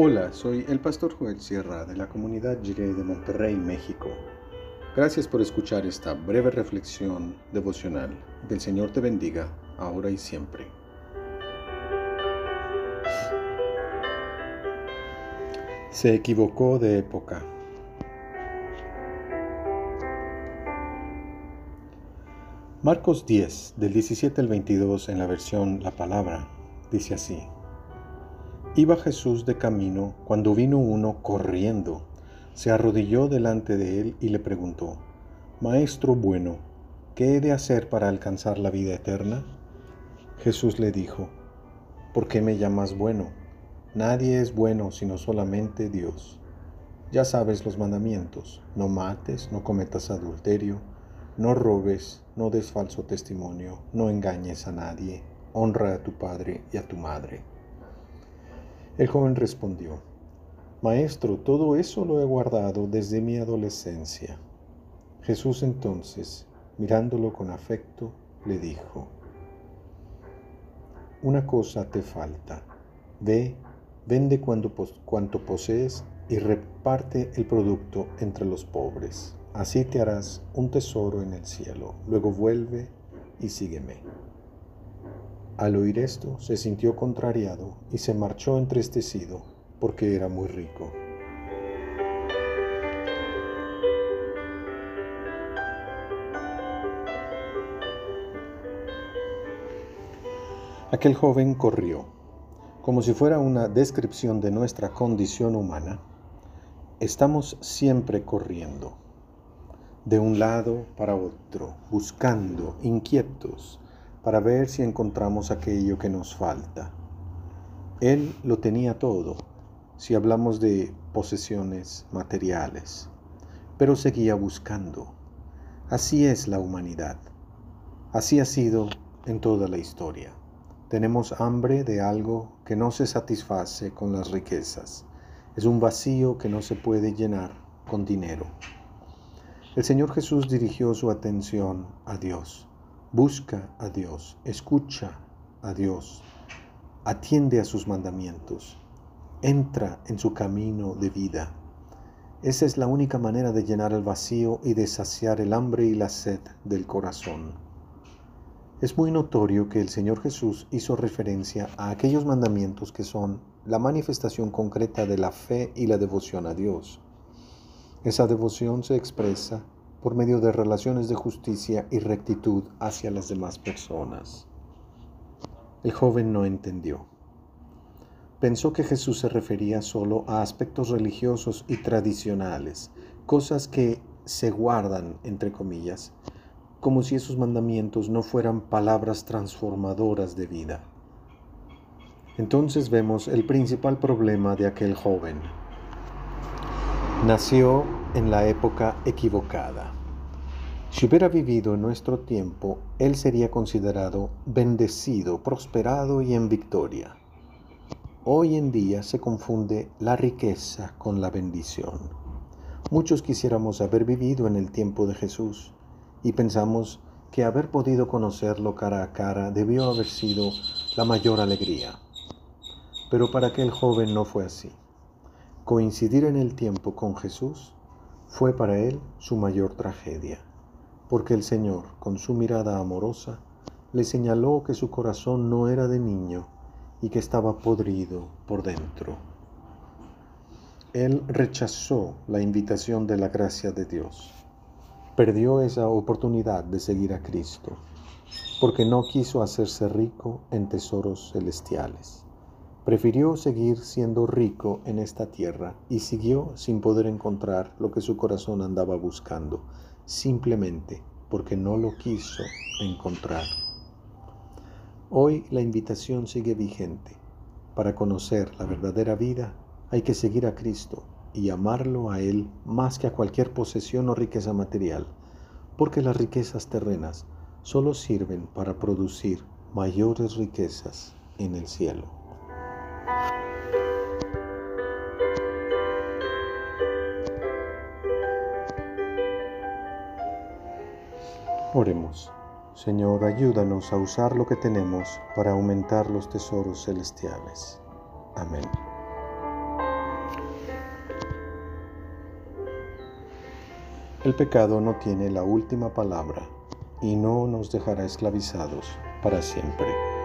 Hola, soy el pastor Joel Sierra de la comunidad Jiré de Monterrey, México. Gracias por escuchar esta breve reflexión devocional. Del Señor te bendiga, ahora y siempre. Se equivocó de época. Marcos 10, del 17 al 22 en la versión La Palabra, dice así. Iba Jesús de camino cuando vino uno corriendo, se arrodilló delante de él y le preguntó, Maestro bueno, ¿qué he de hacer para alcanzar la vida eterna? Jesús le dijo, ¿por qué me llamas bueno? Nadie es bueno sino solamente Dios. Ya sabes los mandamientos, no mates, no cometas adulterio, no robes, no des falso testimonio, no engañes a nadie, honra a tu padre y a tu madre. El joven respondió, Maestro, todo eso lo he guardado desde mi adolescencia. Jesús entonces, mirándolo con afecto, le dijo, Una cosa te falta. Ve, vende cuanto posees y reparte el producto entre los pobres. Así te harás un tesoro en el cielo. Luego vuelve y sígueme. Al oír esto, se sintió contrariado y se marchó entristecido porque era muy rico. Aquel joven corrió. Como si fuera una descripción de nuestra condición humana, estamos siempre corriendo, de un lado para otro, buscando, inquietos, para ver si encontramos aquello que nos falta. Él lo tenía todo, si hablamos de posesiones materiales, pero seguía buscando. Así es la humanidad. Así ha sido en toda la historia. Tenemos hambre de algo que no se satisface con las riquezas. Es un vacío que no se puede llenar con dinero. El Señor Jesús dirigió su atención a Dios Busca a Dios, escucha a Dios, atiende a sus mandamientos, entra en su camino de vida. Esa es la única manera de llenar el vacío y de saciar el hambre y la sed del corazón. Es muy notorio que el Señor Jesús hizo referencia a aquellos mandamientos que son la manifestación concreta de la fe y la devoción a Dios. Esa devoción se expresa por medio de relaciones de justicia y rectitud hacia las demás personas. El joven no entendió. Pensó que Jesús se refería solo a aspectos religiosos y tradicionales, cosas que se guardan, entre comillas, como si esos mandamientos no fueran palabras transformadoras de vida. Entonces vemos el principal problema de aquel joven. Nació en la época equivocada. Si hubiera vivido en nuestro tiempo, él sería considerado bendecido, prosperado y en victoria. Hoy en día se confunde la riqueza con la bendición. Muchos quisiéramos haber vivido en el tiempo de Jesús y pensamos que haber podido conocerlo cara a cara debió haber sido la mayor alegría. Pero para aquel joven no fue así. Coincidir en el tiempo con Jesús fue para él su mayor tragedia, porque el Señor, con su mirada amorosa, le señaló que su corazón no era de niño y que estaba podrido por dentro. Él rechazó la invitación de la gracia de Dios. Perdió esa oportunidad de seguir a Cristo, porque no quiso hacerse rico en tesoros celestiales. Prefirió seguir siendo rico en esta tierra y siguió sin poder encontrar lo que su corazón andaba buscando, simplemente porque no lo quiso encontrar. Hoy la invitación sigue vigente. Para conocer la verdadera vida hay que seguir a Cristo y amarlo a Él más que a cualquier posesión o riqueza material, porque las riquezas terrenas solo sirven para producir mayores riquezas en el cielo. Oremos. Señor, ayúdanos a usar lo que tenemos para aumentar los tesoros celestiales. Amén. El pecado no tiene la última palabra y no nos dejará esclavizados para siempre.